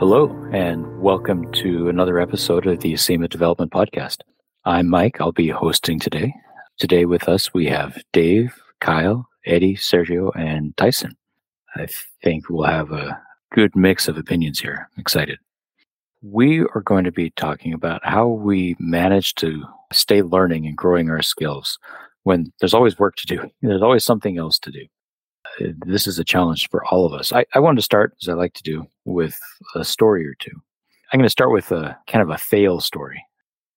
Hello, and welcome to another episode of the Acima Development Podcast. I'm Mike. I'll be hosting today. Today with us, we have Dave, Kyle, Eddy, Sergio, and Tyson. I think we'll have a good mix of opinions here. I'm excited. We are going to be talking about how we manage to stay learning and growing our skills when there's always work to do. There's always something else to do. Uh, this is a challenge for all of us. I, I wanted to start, as I like to do, with a story or two. I'm going to start with a kind of a fail story.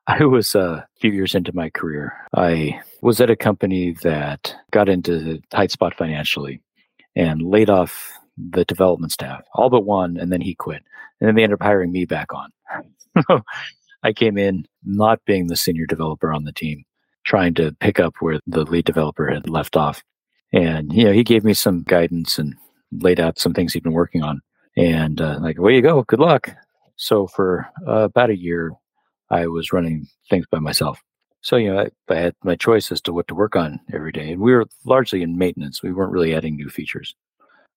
I was uh, a few years into my career. I was at a company that got into tight spot financially and laid off the development staff, all but one, and then he quit. And then they ended up hiring me back on. I came in not being the senior developer on the team, trying to pick up where the lead developer had left off. And, you know, he gave me some guidance and laid out some things he'd been working on. And, uh, like, away you go. Good luck. So for uh, about a year, I was running things by myself. So, you know, I, I, had my choice as to what to work on every day. And we were largely in maintenance. We weren't really adding new features.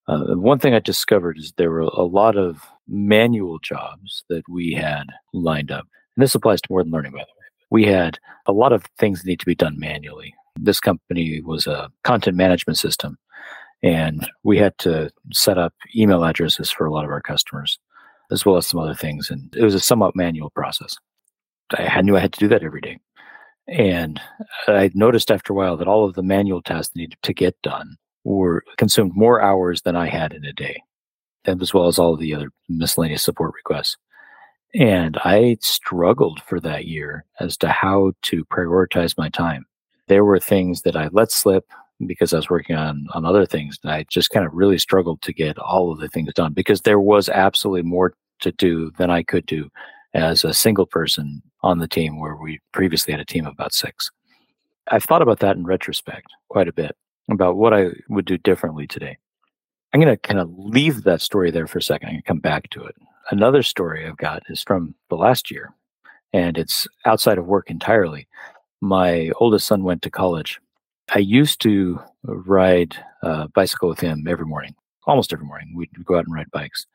Uh, one thing I discovered is there were a lot of manual jobs that we had lined up. And this applies to more than learning, by the way. We had a lot of things that need to be done manually. This company was a content management system, and we had to set up email addresses for a lot of our customers, as well as some other things. And it was a somewhat manual process. I knew I had to do that every day. And I noticed after a while that all of the manual tasks needed to get done were consumed more hours than I had in a day, as well as all of the other miscellaneous support requests. And I struggled for that year as to how to prioritize my time. There were things that I let slip because I was working on on other things. And I just kind of really struggled to get all of the things done because there was absolutely more to do than I could do as a single person on the team where we previously had a team of about six. I've thought about that in retrospect quite a bit about what I would do differently today. I'm going to kind of leave that story there for a second. Going to come back to it. Another story I've got is from the last year, and it's outside of work entirely. My oldest son went to college. I used to ride a bicycle with him every morning, almost every morning. We'd go out and ride bikes,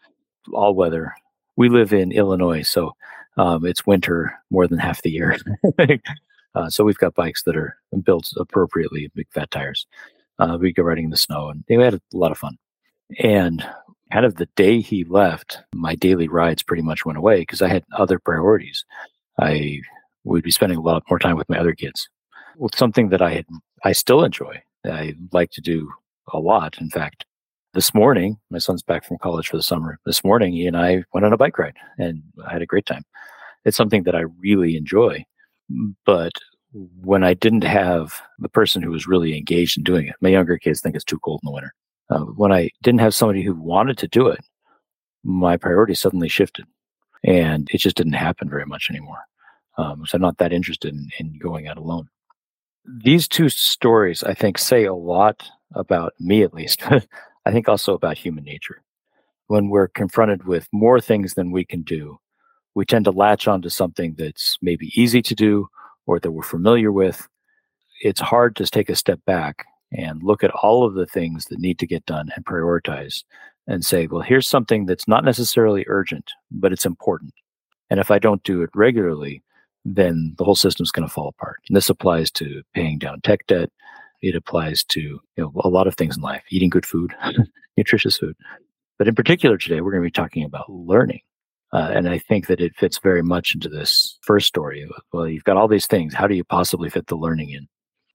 all weather. We live in Illinois, so um, it's winter more than half the year. uh, so we've got bikes that are built appropriately, big fat tires. Uh, we go riding in the snow, and we had a lot of fun. And kind of the day he left, my daily rides pretty much went away because I had other priorities. I would be spending a lot more time with my other kids. Well, something that I had, I still enjoy. I like to do a lot. In fact, this morning, my son's back from college for the summer. This morning, he and I went on a bike ride and I had a great time. It's something that I really enjoy. But when I didn't have the person who was really engaged in doing it, my younger kids think it's too cold in the winter. Uh, when I didn't have somebody who wanted to do it, my priority suddenly shifted and it just didn't happen very much anymore. Um, so I'm not that interested in, in going out alone. These two stories, I think, say a lot about me, at least. I think also about human nature. When we're confronted with more things than we can do, we tend to latch onto something that's maybe easy to do or that we're familiar with. It's hard to take a step back and look at all of the things that need to get done and prioritize and say, well, here's something that's not necessarily urgent, but it's important. And if I don't do it regularly, then the whole system's going to fall apart. And this applies to paying down tech debt. It applies to you know, a lot of things in life, eating good food, nutritious food. But in particular, today, we're going to be talking about learning. Uh, and I think that it fits very much into this first story. Well, you've got all these things. How do you possibly fit the learning in?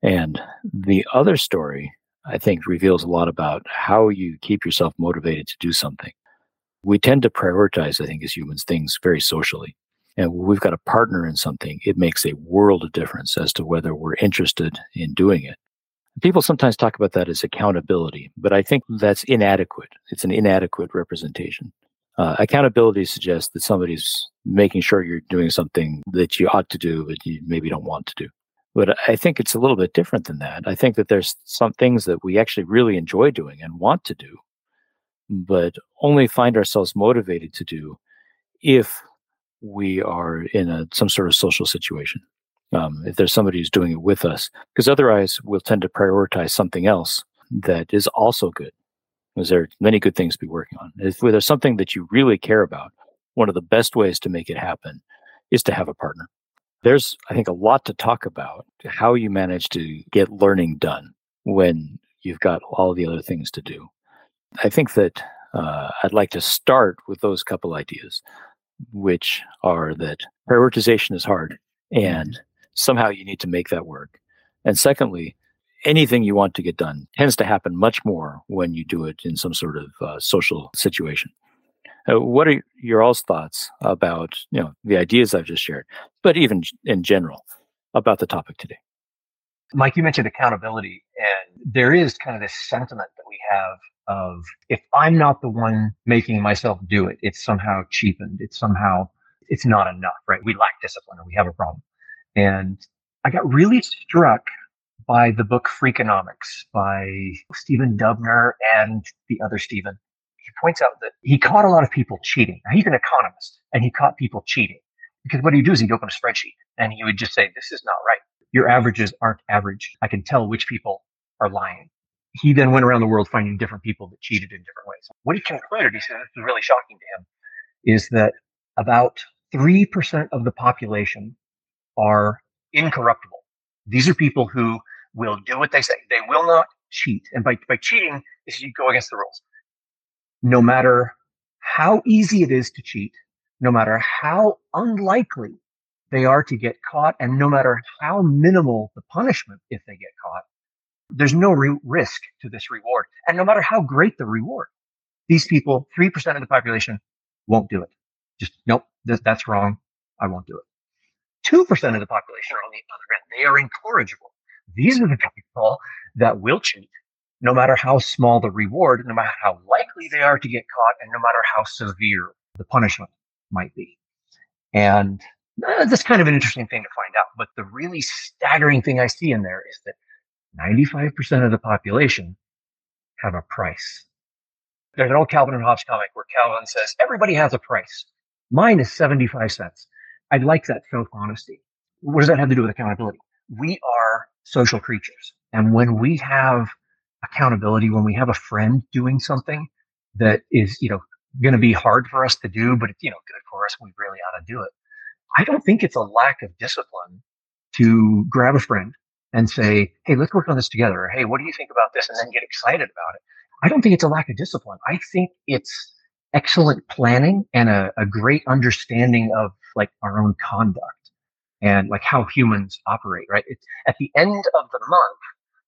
And the other story, I think, reveals a lot about how you keep yourself motivated to do something. We tend to prioritize, I think, as humans, things very socially. And we've got a partner in something, it makes a world of difference as to whether we're interested in doing it. People sometimes talk about that as accountability, but I think that's inadequate. It's an inadequate representation. Uh, accountability suggests that somebody's making sure you're doing something that you ought to do, but you maybe don't want to do. But I think it's a little bit different than that. I think that there's some things that we actually really enjoy doing and want to do, but only find ourselves motivated to do if we are in a some sort of social situation. Um, if there's somebody who's doing it with us, because otherwise we'll tend to prioritize something else that is also good. Because there are many good things to be working on. If there's something that you really care about, one of the best ways to make it happen is to have a partner. There's, I think, a lot to talk about how you manage to get learning done when you've got all the other things to do. I think that uh, I'd like to start with those couple ideas, which are that prioritization is hard and mm-hmm. somehow you need to make that work. And secondly, anything you want to get done tends to happen much more when you do it in some sort of uh, social situation. Uh, what are your all's thoughts about you know the ideas I've just shared, but even in general about the topic today? Mike, you mentioned accountability, and there is kind of this sentiment that we have of if I'm not the one making myself do it, it's somehow cheapened. It's somehow it's not enough, right? We lack discipline, or we have a problem. And I got really struck by the book Freakonomics by Stephen Dubner and the other Stephen. He points out that he caught a lot of people cheating. Now, he's an economist and he caught people cheating because what he'd do is he'd open a spreadsheet and he would just say, this is not right. Your averages aren't average. I can tell which people are lying. He then went around the world finding different people that cheated in different ways. What he concluded, he said, this is really shocking to him, is that about 3% of the population are incorruptible. These are people who will do what they say. They will not cheat. And by, by cheating is you go against the rules. No matter how easy it is to cheat, no matter how unlikely they are to get caught, and no matter how minimal the punishment if they get caught, there's no re- risk to this reward. And no matter how great the reward, these people, 3% of the population, won't do it. Just, nope, th- that's wrong. I won't do it. 2% of the population are on the other end. They are incorrigible. These are the people that will cheat, no matter how small the reward, no matter how likely they are to get caught, and no matter how severe the punishment might be. And uh, that's kind of an interesting thing to find out. But the really staggering thing I see in there is that 95% of the population have a price. There's an old Calvin and Hobbes comic where Calvin says, everybody has a price. Mine is 75 cents. I like that self honesty. What does that have to do with accountability? We are social creatures. And when we have accountability, when we have a friend doing something that is, you know, going to be hard for us to do, but it's, you know, good for us, we really ought to do it. I don't think it's a lack of discipline to grab a friend and say, Hey, let's work on this together. Hey, what do you think about this? And then get excited about it. I don't think it's a lack of discipline. I think it's excellent planning and a, a great understanding of like our own conduct and like how humans operate, right? It's at the end of the month,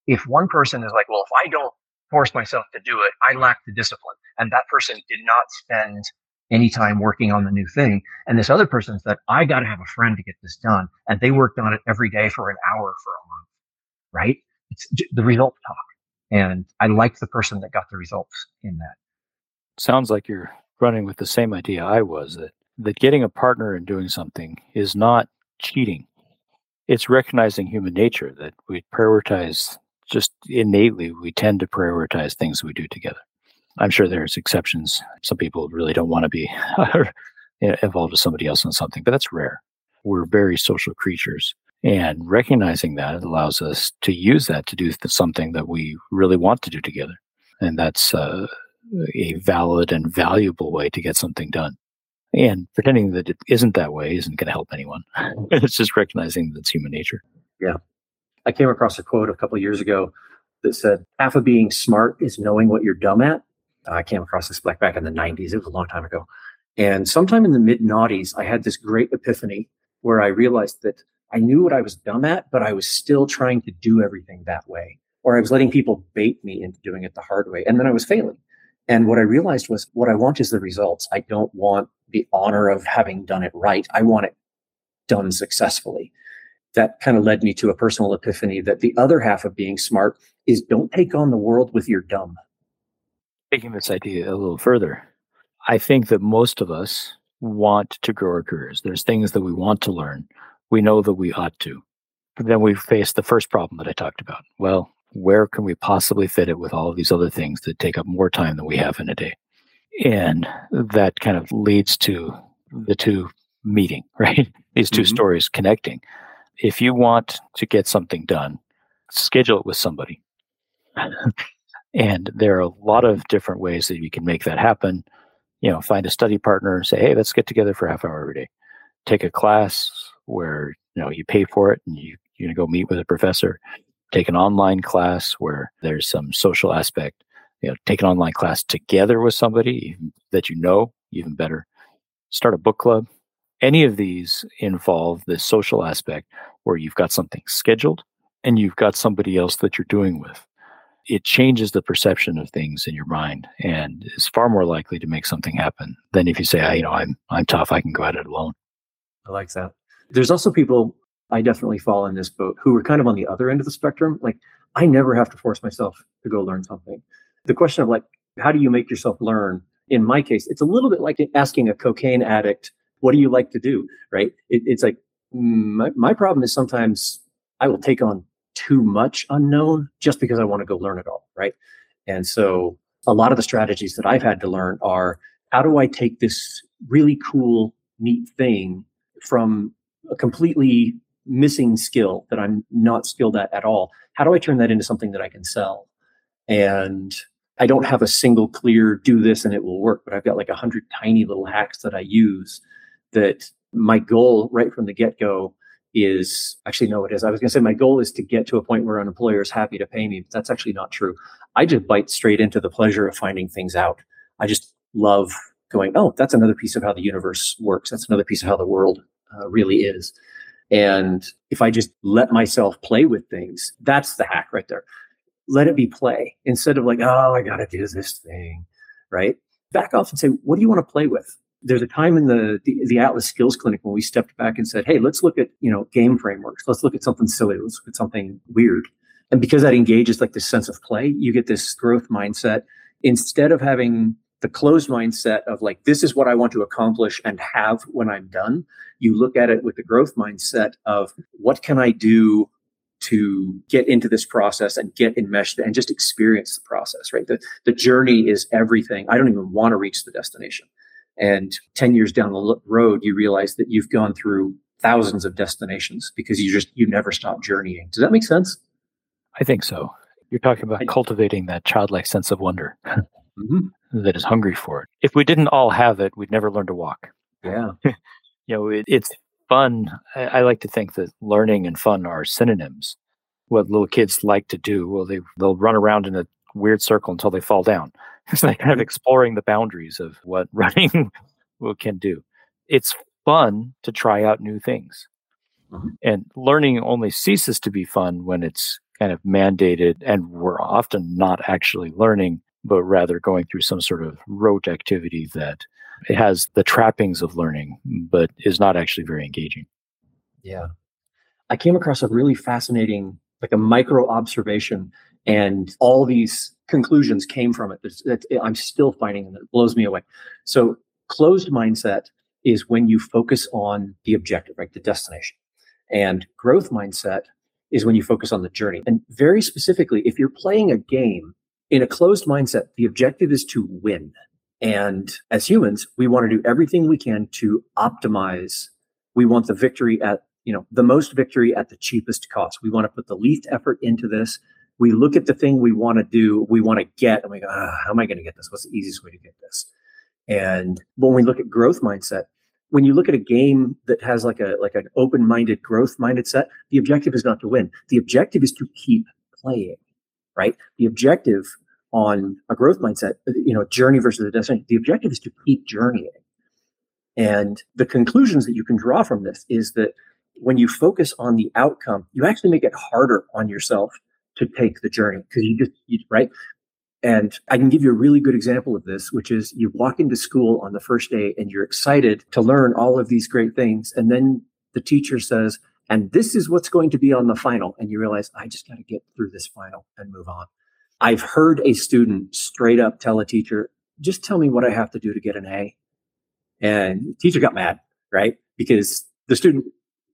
if one person is like, well, if I don't force myself to do it, I lack the discipline. And that person did not spend any time working on the new thing. And this other person said, I got to have a friend to get this done. And they worked on it every day for an hour for a right? It's the results talk. And I like the person that got the results in that. Sounds like you're running with the same idea I was that, that getting a partner in doing something is not cheating. It's recognizing human nature that we prioritize just innately, we tend to prioritize things we do together. I'm sure there's exceptions. Some people really don't want to be involved with somebody else in something, but that's rare. We're very social creatures. And recognizing that allows us to use that to do something that we really want to do together. And that's uh, a valid and valuable way to get something done. And pretending that it isn't that way isn't going to help anyone. it's just recognizing that it's human nature. Yeah. I came across a quote a couple of years ago that said, half of being smart is knowing what you're dumb at. I came across this back back in the 90s. It was a long time ago. And sometime in the mid noughties, I had this great epiphany where I realized that I knew what I was dumb at, but I was still trying to do everything that way. Or I was letting people bait me into doing it the hard way. And then I was failing. And what I realized was what I want is the results. I don't want the honor of having done it right. I want it done successfully. That kind of led me to a personal epiphany that the other half of being smart is don't take on the world with your dumb. Taking this idea a little further, I think that most of us want to grow our careers. There's things that we want to learn. We know that we ought to. But then we face the first problem that I talked about. Well, where can we possibly fit it with all of these other things that take up more time than we have in a day? And that kind of leads to the two meeting, right? These 2 mm-hmm. stories connecting. If you want to get something done, schedule it with somebody. and there are a lot of different ways that you can make that happen. you know, find a study partner and say, hey, let's get together for half hour every day. Take a class where, you know, you pay for it and you, you're to go meet with a professor. Take an online class where there's some social aspect. You know, take an online class together with somebody that you know, even better. Start a book club. Any of these involve the social aspect where you've got something scheduled and you've got somebody else that you're doing with it changes the perception of things in your mind and is far more likely to make something happen than if you say, I, you know, I'm I'm tough, I can go at it alone. I like that. There's also people I definitely fall in this boat who are kind of on the other end of the spectrum. Like I never have to force myself to go learn something. The question of like, how do you make yourself learn? In my case, it's a little bit like asking a cocaine addict, what do you like to do? Right? It, it's like my, my problem is sometimes I will take on too much unknown just because I want to go learn it all. Right. And so a lot of the strategies that I've had to learn are how do I take this really cool, neat thing from a completely missing skill that I'm not skilled at at all? How do I turn that into something that I can sell? And I don't have a single clear do this and it will work, but I've got like a hundred tiny little hacks that I use that my goal right from the get go is actually no, it is. I was going to say my goal is to get to a point where an employer is happy to pay me, but that's actually not true. I just bite straight into the pleasure of finding things out. I just love going, oh, that's another piece of how the universe works. That's another piece of how the world uh, really is. And if I just let myself play with things, that's the hack right there. Let it be play instead of like, oh, I got to do this thing, right? Back off and say, what do you want to play with? there's a time in the, the, the Atlas Skills Clinic when we stepped back and said, "Hey, let's look at you know game frameworks. Let's look at something silly. Let's look at something weird." And because that engages like this sense of play, you get this growth mindset instead of having the closed mindset of like this is what I want to accomplish and have when I'm done. You look at it with the growth mindset of what can I do to get into this process and get enmeshed and just experience the process, right? The, the journey is everything. I don't even want to reach the destination. And 10 years down the road, you realize that you've gone through thousands of destinations because you just, you never stop journeying. Does that make sense? I think so. You're talking about I, cultivating that childlike sense of wonder mm-hmm. that is hungry for it. If we didn't all have it, we'd never learn to walk. Yeah. you know, it, it's fun. I, I like to think that learning and fun are synonyms. What little kids like to do, well, they, they'll run around in a weird circle until they fall down. It's like kind of exploring the boundaries of what running can do. It's fun to try out new things. Mm-hmm. And learning only ceases to be fun when it's kind of mandated and we're often not actually learning, but rather going through some sort of rote activity that it has the trappings of learning, but is not actually very engaging. Yeah. I came across a really fascinating, like a micro observation and all these conclusions came from it I'm still finding and it blows me away. So closed mindset is when you focus on the objective, right? The destination. And growth mindset is when you focus on the journey. And very specifically, if you're playing a game in a closed mindset, the objective is to win. And as humans, we want to do everything we can to optimize. We want the victory at, you know, the most victory at the cheapest cost. We want to put the least effort into this we look at the thing we want to do, we want to get, and we go, ah, how am I going to get this? What's the easiest way to get this? And when we look at growth mindset, when you look at a game that has like a like an open-minded growth minded set, the objective is not to win. The objective is to keep playing, right? The objective on a growth mindset, uh, you know, journey versus a destination, the objective is to keep journeying. And the conclusions that you can draw from this is that when you focus on the outcome, you actually make it harder on yourself to take the journey because you just you, right and I can give you a really good example of this, which is you walk into school on the first day and you're excited to learn all of these great things. And then the teacher says, and this is what's going to be on the final. And you realize, I just got to get through this final and move on. I've heard a student straight up tell a teacher, just tell me what I have to do to get an A. And the teacher got mad, right? Because the student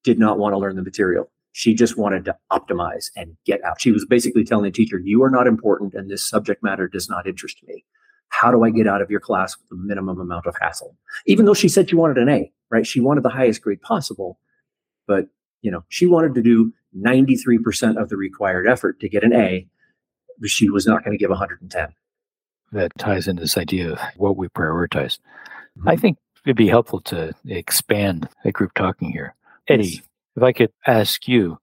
did not want to learn the material. She just wanted to optimize and get out. She was basically telling the teacher, You are not important and this subject matter does not interest me. How do I get out of your class with the minimum amount of hassle? Even though she said she wanted an A, right? She wanted the highest grade possible, but you know, she wanted to do 93% of the required effort to get an A, but she was not going to give 110. that ties into this idea of what we prioritize. Mm-hmm. I think it'd be helpful to expand the group talking here. Eddy, Yes. if I could ask you,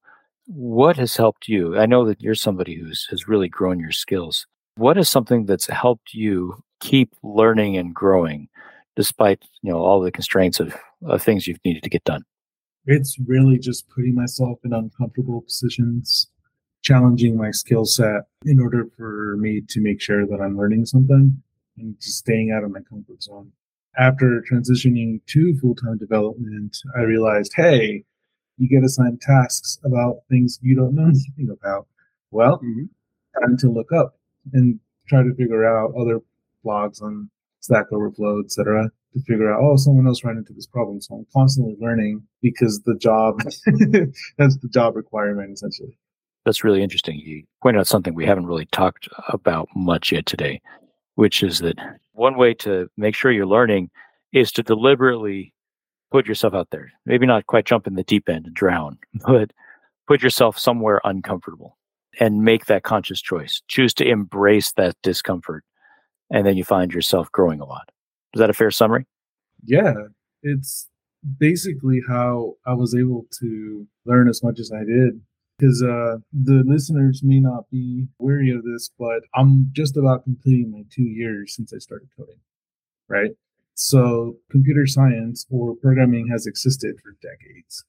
what has helped you? I know that you're somebody who's has really grown your skills. What is something that's helped you keep learning and growing despite, you know, all the constraints of, of things you've needed to get done? It's really just putting myself in uncomfortable positions, challenging my skill set in order for me to make sure that I'm learning something and just staying out of my comfort zone. After transitioning to full time development, I realized, hey, you get assigned tasks about things you don't know anything about. Well, mm-hmm. time to look up and try to figure out other blogs on Stack Overflow, etc., to figure out, oh, someone else ran into this problem. So I'm constantly learning because the job that's the job requirement essentially. That's really interesting. You pointed out something we haven't really talked about much yet today, which is that one way to make sure you're learning is to deliberately put yourself out there. Maybe not quite jump in the deep end and drown, but put yourself somewhere uncomfortable and make that conscious choice. Choose to embrace that discomfort. And then you find yourself growing a lot. Is that a fair summary? Yeah, it's basically how I was able to learn as much as I did. Because uh, the listeners may not be wary of this, but I'm just about completing my two years since I started coding, right? So computer science or programming has existed for decades,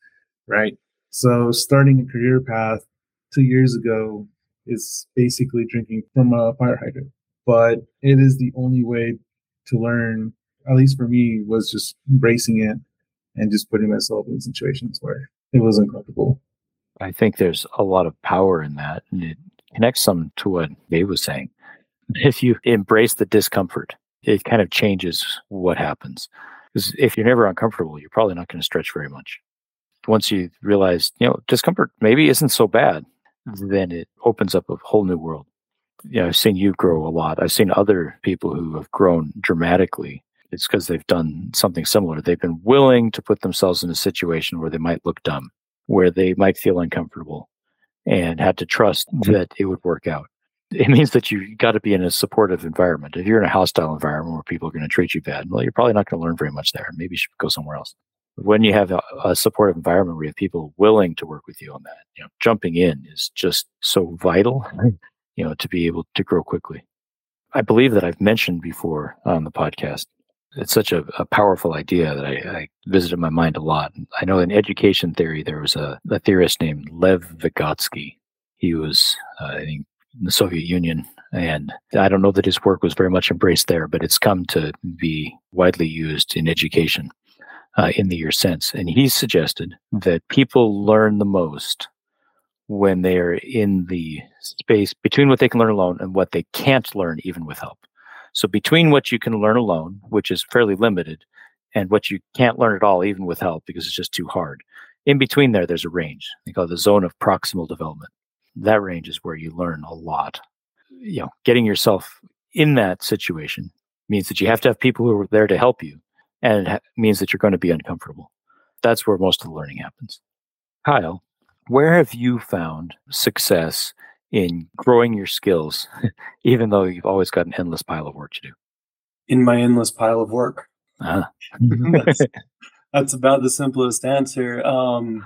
right? So starting a career path two years ago is basically drinking from a fire hydrant, but it is the only way to learn at least for me, was just embracing it and just putting myself in situations where it was uncomfortable. I think there's a lot of power in that. And it connects some to what Dave was saying. If you embrace the discomfort, it kind of changes what happens. Because if you're never uncomfortable, you're probably not going to stretch very much. Once you realize, you know, discomfort maybe isn't so bad, then it opens up a whole new world. You know, I've seen you grow a lot. I've seen other people who have grown dramatically it's because they've done something similar. They've been willing to put themselves in a situation where they might look dumb, where they might feel uncomfortable, and had to trust mm-hmm. that it would work out. It means that you've got to be in a supportive environment. If you're in a hostile environment where people are going to treat you bad, well, you're probably not going to learn very much there. Maybe you should go somewhere else. When you have a, a supportive environment where you have people willing to work with you on that, you know, jumping in is just so vital, you know, to be able to grow quickly. I believe that I've mentioned before on the podcast it's such a, a powerful idea that I, I, visited my mind a lot. I know in education theory, there was a, a theorist named Lev Vygotsky. He was, uh, I think, in the Soviet Union. And I don't know that his work was very much embraced there, but it's come to be widely used in education uh, in the year since. And he suggested that people learn the most when they're in the space between what they can learn alone and what they can't learn even with help. So between what you can learn alone, which is fairly limited, and what you can't learn at all, even with help, because it's just too hard. In between there, there's a range. They call it the zone of proximal development. That range is where you learn a lot. You know, getting yourself in that situation means that you have to have people who are there to help you, and it ha- means that you're going to be uncomfortable. That's where most of the learning happens. Kyle, where have you found success in growing your skills, even though you've always got an endless pile of work to do? In my endless pile of work. Uh, that's, that's about the simplest answer. Um,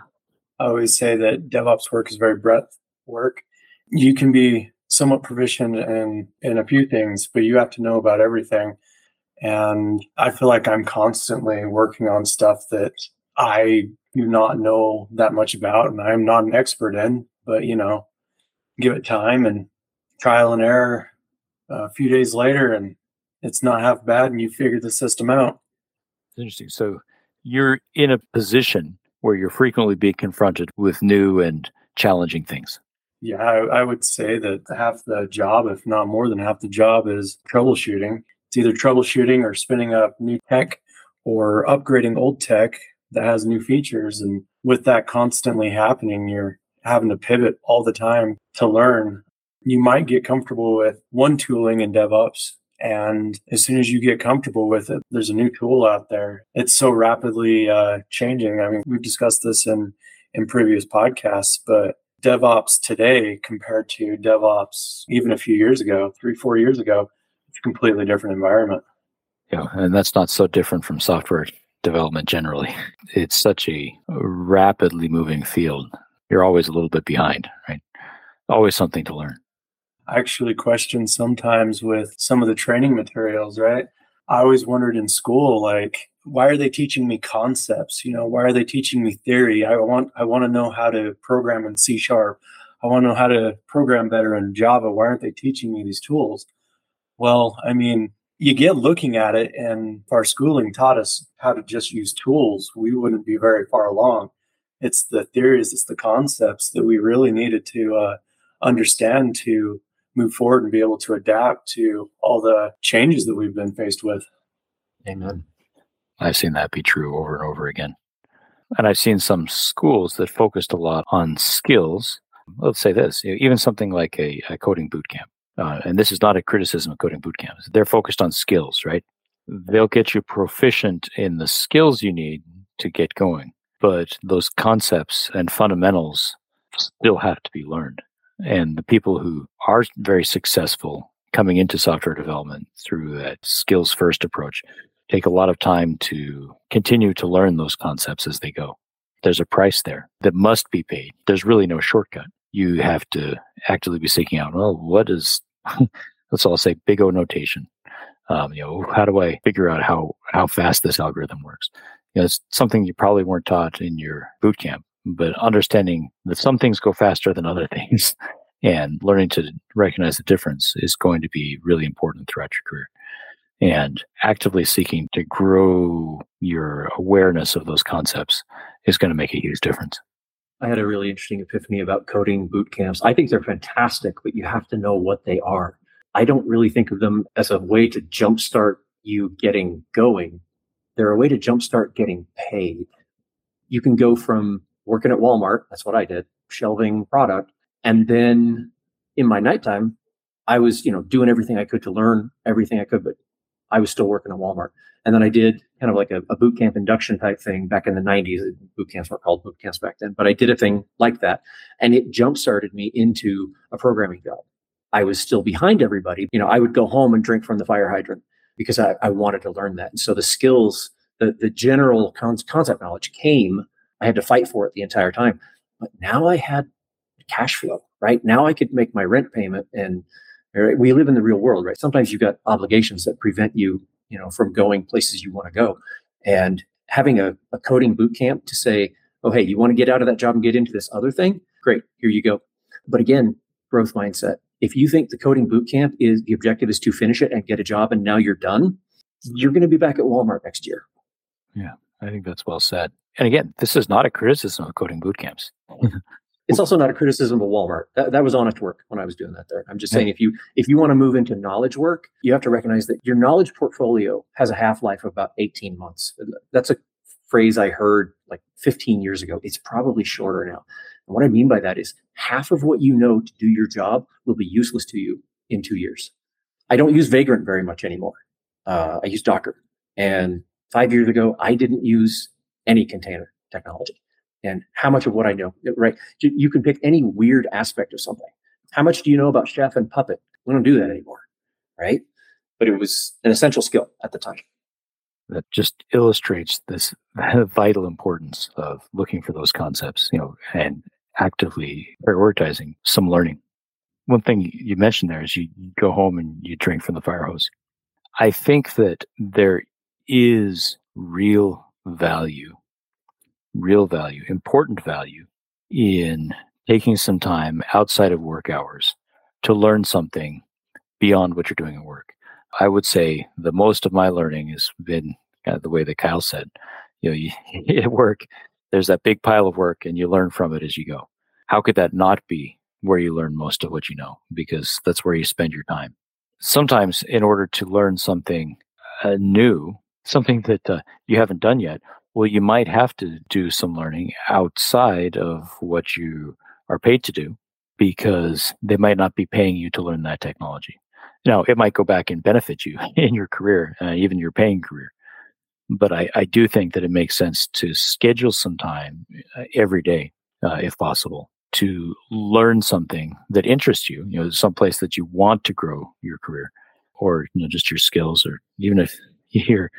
I always say that DevOps work is very breadth work. You can be somewhat proficient in in a few things, but you have to know about everything. And I feel like I'm constantly working on stuff that I do not know that much about, and I'm not an expert in. But you know, give it time and trial and error. Uh, a few days later, and it's not half bad, and you figure the system out. Interesting. So you're in a position where you're frequently being confronted with new and challenging things. Yeah, I, I, would say that half the job, if not more than half the job, is troubleshooting. It's either troubleshooting or spinning up new tech or upgrading old tech that has new features. And with that constantly happening, you're having to pivot all the time to learn. You might get comfortable with one tooling in DevOps and as soon as you get comfortable with it, there's a new tool out there. It's so rapidly uh, changing. I mean, we've discussed this in, in previous podcasts, but DevOps today compared to DevOps even a few years ago, three, four years ago, It's a completely different environment. Yeah, and that's not so different from software development generally. It's such a rapidly moving field. You're always a little bit behind, right? Always something to learn. I actually question sometimes with some of the training materials, right? I always wondered in school, like, why are they teaching me concepts? You know, why are they teaching me theory? I want I want to know how to program in C sharp. I want to know how to program better in Java. Why aren't they teaching me these tools? Well, I mean, you get looking at it, and our schooling taught us how to just use tools. We wouldn't be very far along. It's the theories, it's the concepts that we really needed to uh, understand to move forward and be able to adapt to all the changes that we've been faced with. Amen. I've seen that be true over and over again. And I've seen some schools that focused a lot on skills. Let's say this, even something like a, a coding boot camp. Uh, and this is not a criticism of coding boot camps. They're focused on skills, right? They'll get you proficient in the skills you need to get going, but those concepts and fundamentals still have to be learned. And the people who are very successful coming into software development through that skills first approach take a lot of time to continue to learn those concepts as they go. There's a price there that must be paid. There's really no shortcut. You have to actively be seeking out, well, what is, let's all say big O notation. Um, you know, how do I figure out how, how fast this algorithm works? You know, it's something you probably weren't taught in your boot camp, but understanding that some things go faster than other things and learning to recognize the difference is going to be really important throughout your career and actively seeking to grow your awareness of those concepts is going to make a huge difference. I had a really interesting epiphany about coding boot camps. I think they're fantastic, but you have to know what they are. I don't really think of them as a way to jumpstart you getting going. They're a way to jumpstart getting paid. You can go from working at Walmart, that's what I did, shelving product, and then in my nighttime, I was, you know, doing everything I could to learn everything I could, but I was still working at Walmart. And then I did kind of like a, a boot camp induction type thing back in the 90s. Boot camps were called boot camps back then, but I did a thing like that. And it jump started me into a programming job. I was still behind everybody. You know, I would go home and drink from the fire hydrant because I, I wanted to learn that. And so the skills, the, the general con- concept knowledge came. I had to fight for it the entire time. But now I had cash flow, right? Now I could make my rent payment and right? we live in the real world, right? Sometimes you've got obligations that prevent you, you know, from going places you want to go. And having a, a coding boot camp to say, oh, hey, you want to get out of that job and get into this other thing? Great, here you go. But again, growth mindset. If you think the coding boot camp is the objective is to finish it and get a job and now you're done, you're going to be back at Walmart next year. Yeah, I think that's well said. And again, this is not a criticism of coding boot camps. Mm-hmm. It's also not a criticism of Walmart. That, that was honest work when I was doing that there. I'm just saying if you if you want to move into knowledge work, you have to recognize that your knowledge portfolio has a half-life of about 18 months. That's a phrase I heard like 15 years ago. It's probably shorter now. And what I mean by that is half of what you know to do your job will be useless to you in two years. I don't use Vagrant very much anymore. Uh, I use Docker. And five years ago, I didn't use any container technology and how much of what I know, eh, right? You can pick any weird aspect of something. How much do you know about Chef and Puppet? We don't do that anymore, right? But it was an essential skill at the time. That just illustrates this vital importance of looking for those concepts, you know, and actively prioritizing some learning. One thing you mentioned there is you go home and you drink from the fire hose. I think that there is real value real value, important value in taking some time outside of work hours to learn something beyond what you're doing at work. I would say the most of my learning has been kind of the way that Kyle said, you know, you, at work, there's that big pile of work and you learn from it as you go. How could that not be where you learn most of what you know? Because that's where you spend your time. Sometimes, in order to learn something uh, new, something that uh, you haven't done yet, well, you might have to do some learning outside of what you are paid to do because they might not be paying you to learn that technology. Now, it might go back and benefit you in your career, uh, even your paying career. But I, I, do think that it makes sense to schedule some time uh, every day, uh, if possible, to learn something that interests you, you know, someplace that you want to grow your career or you know just your skills or even if you hear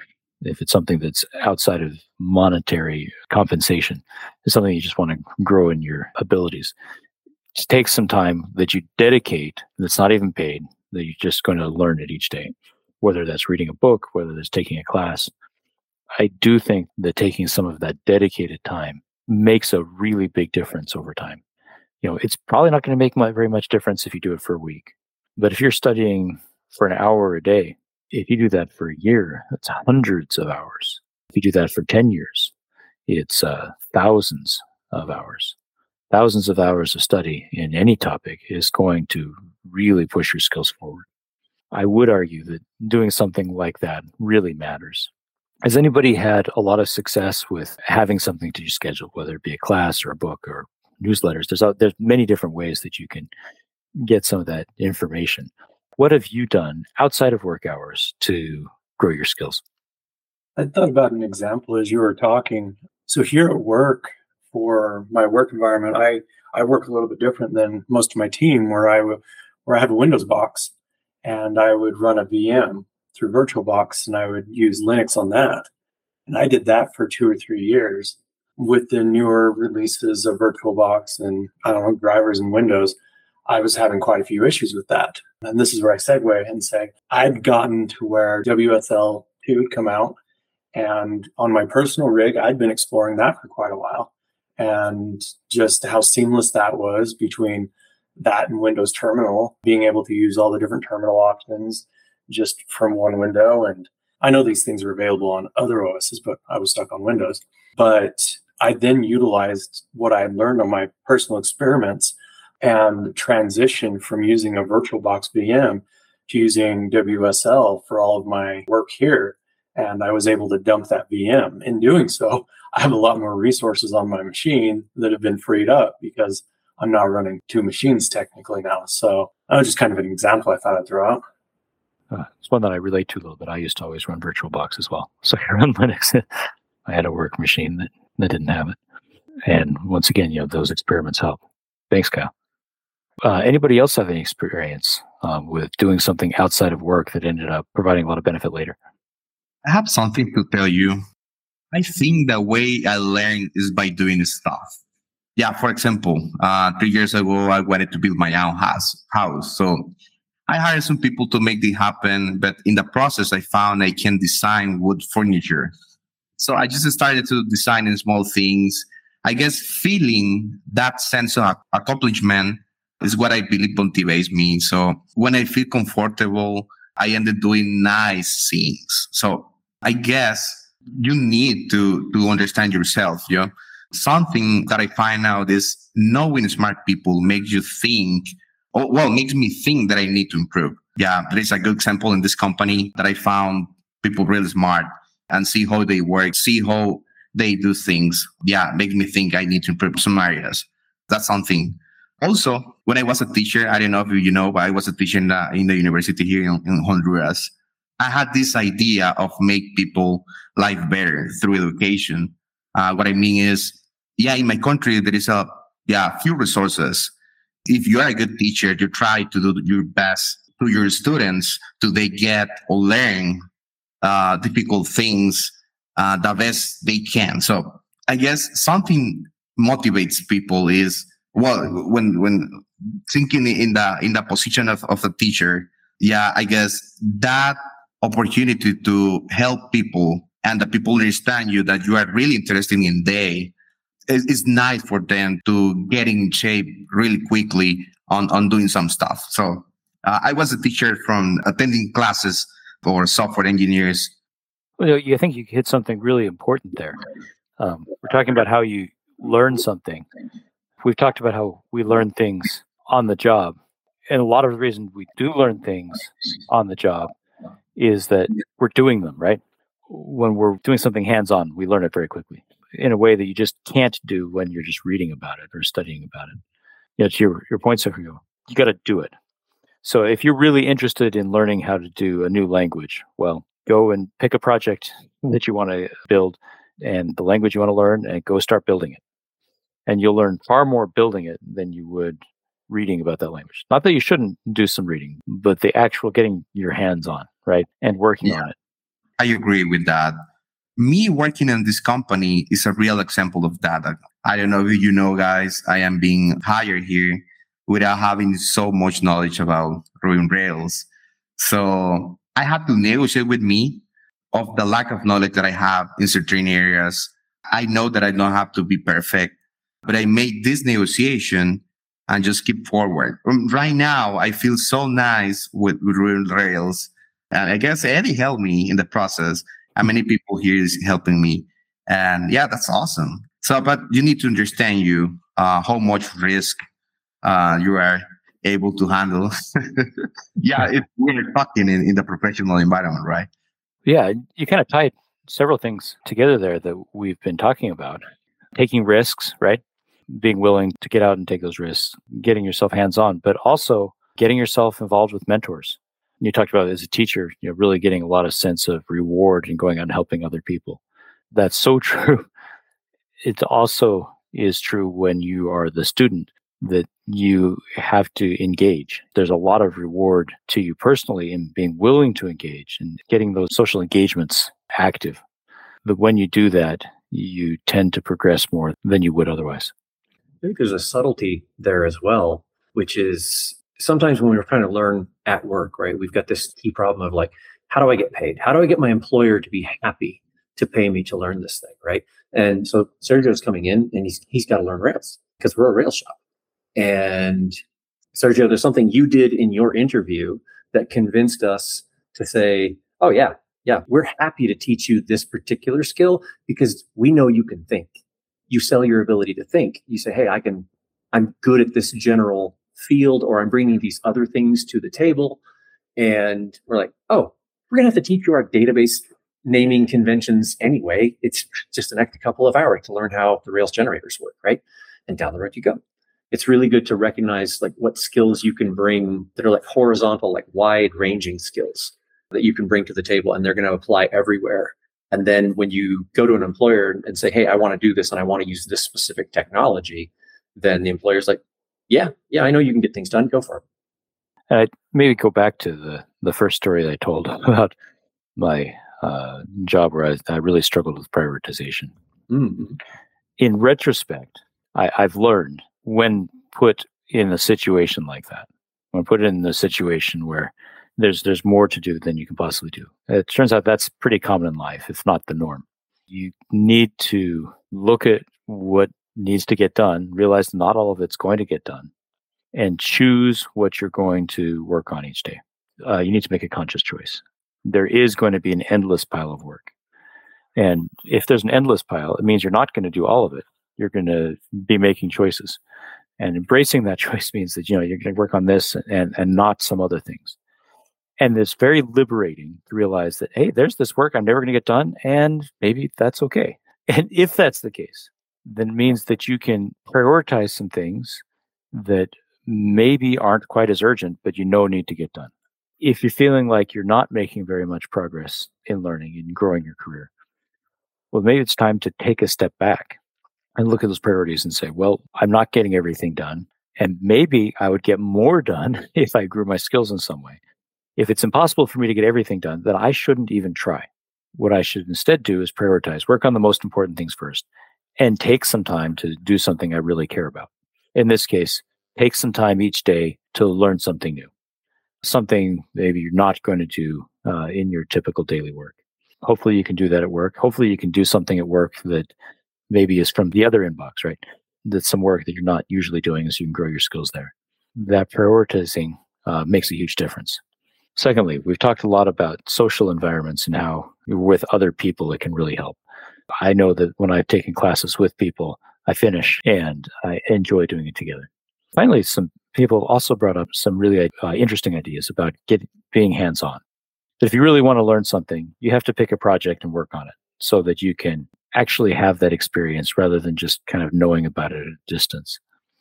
if it's something that's outside of monetary compensation it's something you just want to grow in your abilities. Just take some time that you dedicate that's not even paid that you're just going to learn it each day. Whether that's reading a book whether that's taking a class i do think that taking some of that dedicated time makes a really big difference over time. You know it's probably not going to make very much difference if you do it for a week but if you're studying for an hour a day, if you do that for a year, that's hundreds of hours. If you do that for 10 years, it's uh, thousands of hours. Thousands of hours of study in any topic is going to really push your skills forward. I would argue that doing something like that really matters. Has anybody had a lot of success with having something to your schedule, whether it be a class or a book or newsletters? There's, there's many different ways that you can get some of that information. What have you done outside of work hours to grow your skills? I thought about an example as you were talking. So here at work, for my work environment, I I work a little bit different than most of my team, where I where I have a Windows box, and I would run a VM through VirtualBox, and I would use Linux on that, and I did that for two or three years. With the newer releases of VirtualBox and I don't know drivers and Windows, I was having quite a few issues with that. And this is where I segue and say I'd gotten to where WSL 2 would come out. And on my personal rig, I'd been exploring that for quite a while. And just how seamless that was between that and Windows Terminal, being able to use all the different terminal options just from one window. And I know these things are available on other OSs, but I was stuck on Windows. But I then utilized what I had learned on my personal experiments and transition from using a VirtualBox VM to using WSL for all of my work here. And I was able to dump that VM. In doing so, I have a lot more resources on my machine that have been freed up because I'm now running two machines technically now. So that was just kind of an example I thought I'd throw out. Uh, it's one that I relate to a little bit. I used to always run VirtualBox as well. So I run Linux. I had a work machine that, that didn't have it. And once again, you know, those experiments help. Thanks, Kyle. Uh, anybody else have any experience um, with doing something outside of work that ended up providing a lot of benefit later? I have something to tell you. I think the way I learn is by doing stuff. Yeah, for example, uh, three years ago, I wanted to build my own house. House, so I hired some people to make it happen. But in the process, I found I can design wood furniture. So I just started to design small things. I guess feeling that sense of accomplishment is what I believe motivates me. So when I feel comfortable, I end up doing nice things. So I guess you need to to understand yourself. You know? Something that I find out is knowing smart people makes you think, oh, well, makes me think that I need to improve. Yeah, there is a good example in this company that I found people really smart and see how they work, see how they do things. Yeah, makes me think I need to improve some areas. That's something also, when I was a teacher, I don't know if you know, but I was a teacher in the, in the university here in, in Honduras. I had this idea of make people life better through education. Uh, what I mean is, yeah, in my country there is a yeah few resources. If you are a good teacher, you try to do your best to your students to they get or learn uh, difficult things uh, the best they can. So I guess something motivates people is well when when thinking in the in the position of, of a teacher yeah i guess that opportunity to help people and the people understand you that you are really interested in they is, is nice for them to get in shape really quickly on on doing some stuff. So uh, i was a teacher from attending classes for software engineers. Well, you think you hit something really important there. Um, we're talking about how you learn something we've talked about how we learn things on the job. And a lot of the reason we do learn things on the job is that we're doing them, right? When we're doing something hands on, we learn it very quickly in a way that you just can't do when you're just reading about it or studying about it. You know, to your, your point, Sophie, you got to do it. So if you're really interested in learning how to do a new language, well, go and pick a project that you want to build and the language you want to learn and go start building it and you'll learn far more building it than you would reading about that language. Not that you shouldn't do some reading, but the actual getting your hands on, right? And working Yeah. on it. I agree with that. Me working in this company is a real example of that. I don't know if you know, guys, I am being hired here without having so much knowledge about Ruby Rails. So I had to negotiate with me of the lack of knowledge that I have in certain areas. I know that I don't have to be perfect, but I made this negotiation and just keep forward. Um, Right now, I feel so nice with, with Rails. And I guess Eddy helped me in the process. And many people here is helping me. And yeah, that's awesome. So, but you need to understand you, uh, how much risk, uh, you are able to handle. yeah, it's we're talking in, in the professional environment, right? Yeah, you kind of tied several things together there that we've been talking about. Taking risks, right? Being willing to get out and take those risks, getting yourself hands on, but also getting yourself involved with mentors. You talked about as a teacher, you know, really getting a lot of sense of reward and going out and helping other people. That's so true. It also is true when you are the student that you have to engage. There's a lot of reward to you personally in being willing to engage and getting those social engagements active. But when you do that, you tend to progress more than you would otherwise. I think there's a subtlety there as well, which is sometimes when we're trying to learn at work, right? We've got this key problem of like, how do I get paid? How do I get my employer to be happy to pay me to learn this thing, right? And so Sergio's coming in and he's he's got to learn Rails because we're a Rails shop. And Sergio, there's something you did in your interview that convinced us to say, oh yeah, yeah, we're happy to teach you this particular skill because we know you can think. You sell your ability to think. You say, hey, I can, I'm good at this general field, or I'm bringing these other things to the table. And we're like, oh, we're going to have to teach you our database naming conventions anyway. It's just an extra couple of hours to learn how the Rails generators work, right? And down the road you go. It's really good to recognize like what skills you can bring that are like horizontal, like wide ranging skills that you can bring to the table and they're going to apply everywhere. And then when you go to an employer and say, Hey, I want to do this and I want to use this specific technology, then the employer's like, Yeah, yeah, I know you can get things done. Go for it. And I maybe go back to the the first story I told about my uh, job where I, I really struggled with prioritization. Mm-hmm. In retrospect, I, I've learned when put in a situation like that, when put in a situation where there's there's more to do than you can possibly do. It turns out that's pretty common in life, It's not the norm. You need to look at what needs to get done, realize not all of it's going to get done, and choose what you're going to work on each day. Uh, you need to make a conscious choice. There is going to be an endless pile of work. And if there's an endless pile, it means you're not going to do all of it. You're going to be making choices. And embracing that choice means that, you know, you're going to work on this and, and not some other things. And it's very liberating to realize that, hey, there's this work I'm never going to get done. And maybe that's okay. And if that's the case, then it means that you can prioritize some things that maybe aren't quite as urgent, but you know need to get done. If you're feeling like you're not making very much progress in learning and growing your career, well, maybe it's time to take a step back and look at those priorities and say, well, I'm not getting everything done. And maybe I would get more done if I grew my skills in some way. If it's impossible for me to get everything done, then I shouldn't even try. What I should instead do is prioritize, work on the most important things first, and take some time to do something I really care about. In this case, take some time each day to learn something new, something maybe you're not going to do uh, in your typical daily work. Hopefully, you can do that at work. Hopefully, you can do something at work that maybe is from the other inbox, right? That's some work that you're not usually doing, so you can grow your skills there. That prioritizing uh, makes a huge difference. Secondly, we've talked a lot about social environments and how with other people it can really help. I know that when I've taken classes with people, I finish and I enjoy doing it together. Finally, some people also brought up some really uh, interesting ideas about get, being hands on. That if you really want to learn something, you have to pick a project and work on it so that you can actually have that experience rather than just kind of knowing about it at a distance.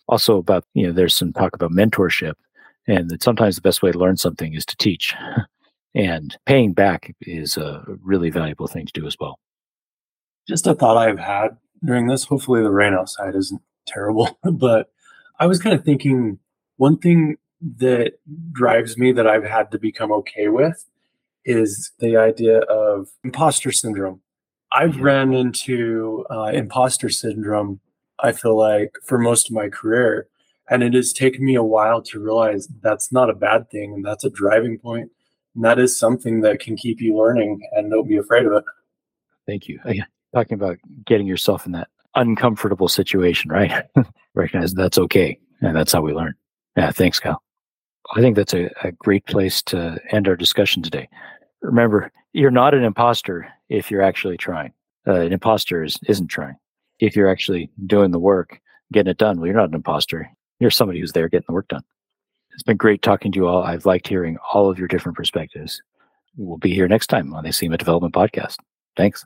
Also, about, you know, there's some talk about mentorship and that sometimes the best way to learn something is to teach. and paying back is a really valuable thing to do as well. Just a thought I've had during this. Hopefully, the rain outside isn't terrible, but I was kind of thinking One thing that drives me that I've had to become okay with is the idea of imposter syndrome. I've ran into uh, imposter syndrome, I feel like, for most of my career. And it has taken me a while to realize that's not a bad thing. And that's a driving point. And that is something that can keep you learning and don't be afraid of it. Thank you. Again, talking about getting yourself in that uncomfortable situation, right? Recognize that's okay. And that's how we learn. Yeah. Thanks, Kyle. I think that's a, a great place to end our discussion today. Remember, you're not an imposter if you're actually trying. Uh, an imposter is, isn't trying. If you're actually doing the work, getting it done, well, you're not an imposter. You're somebody who's there getting the work done. It's been great talking to you all. I've liked hearing all of your different perspectives. We'll be here next time on the Acima Development Podcast. Thanks.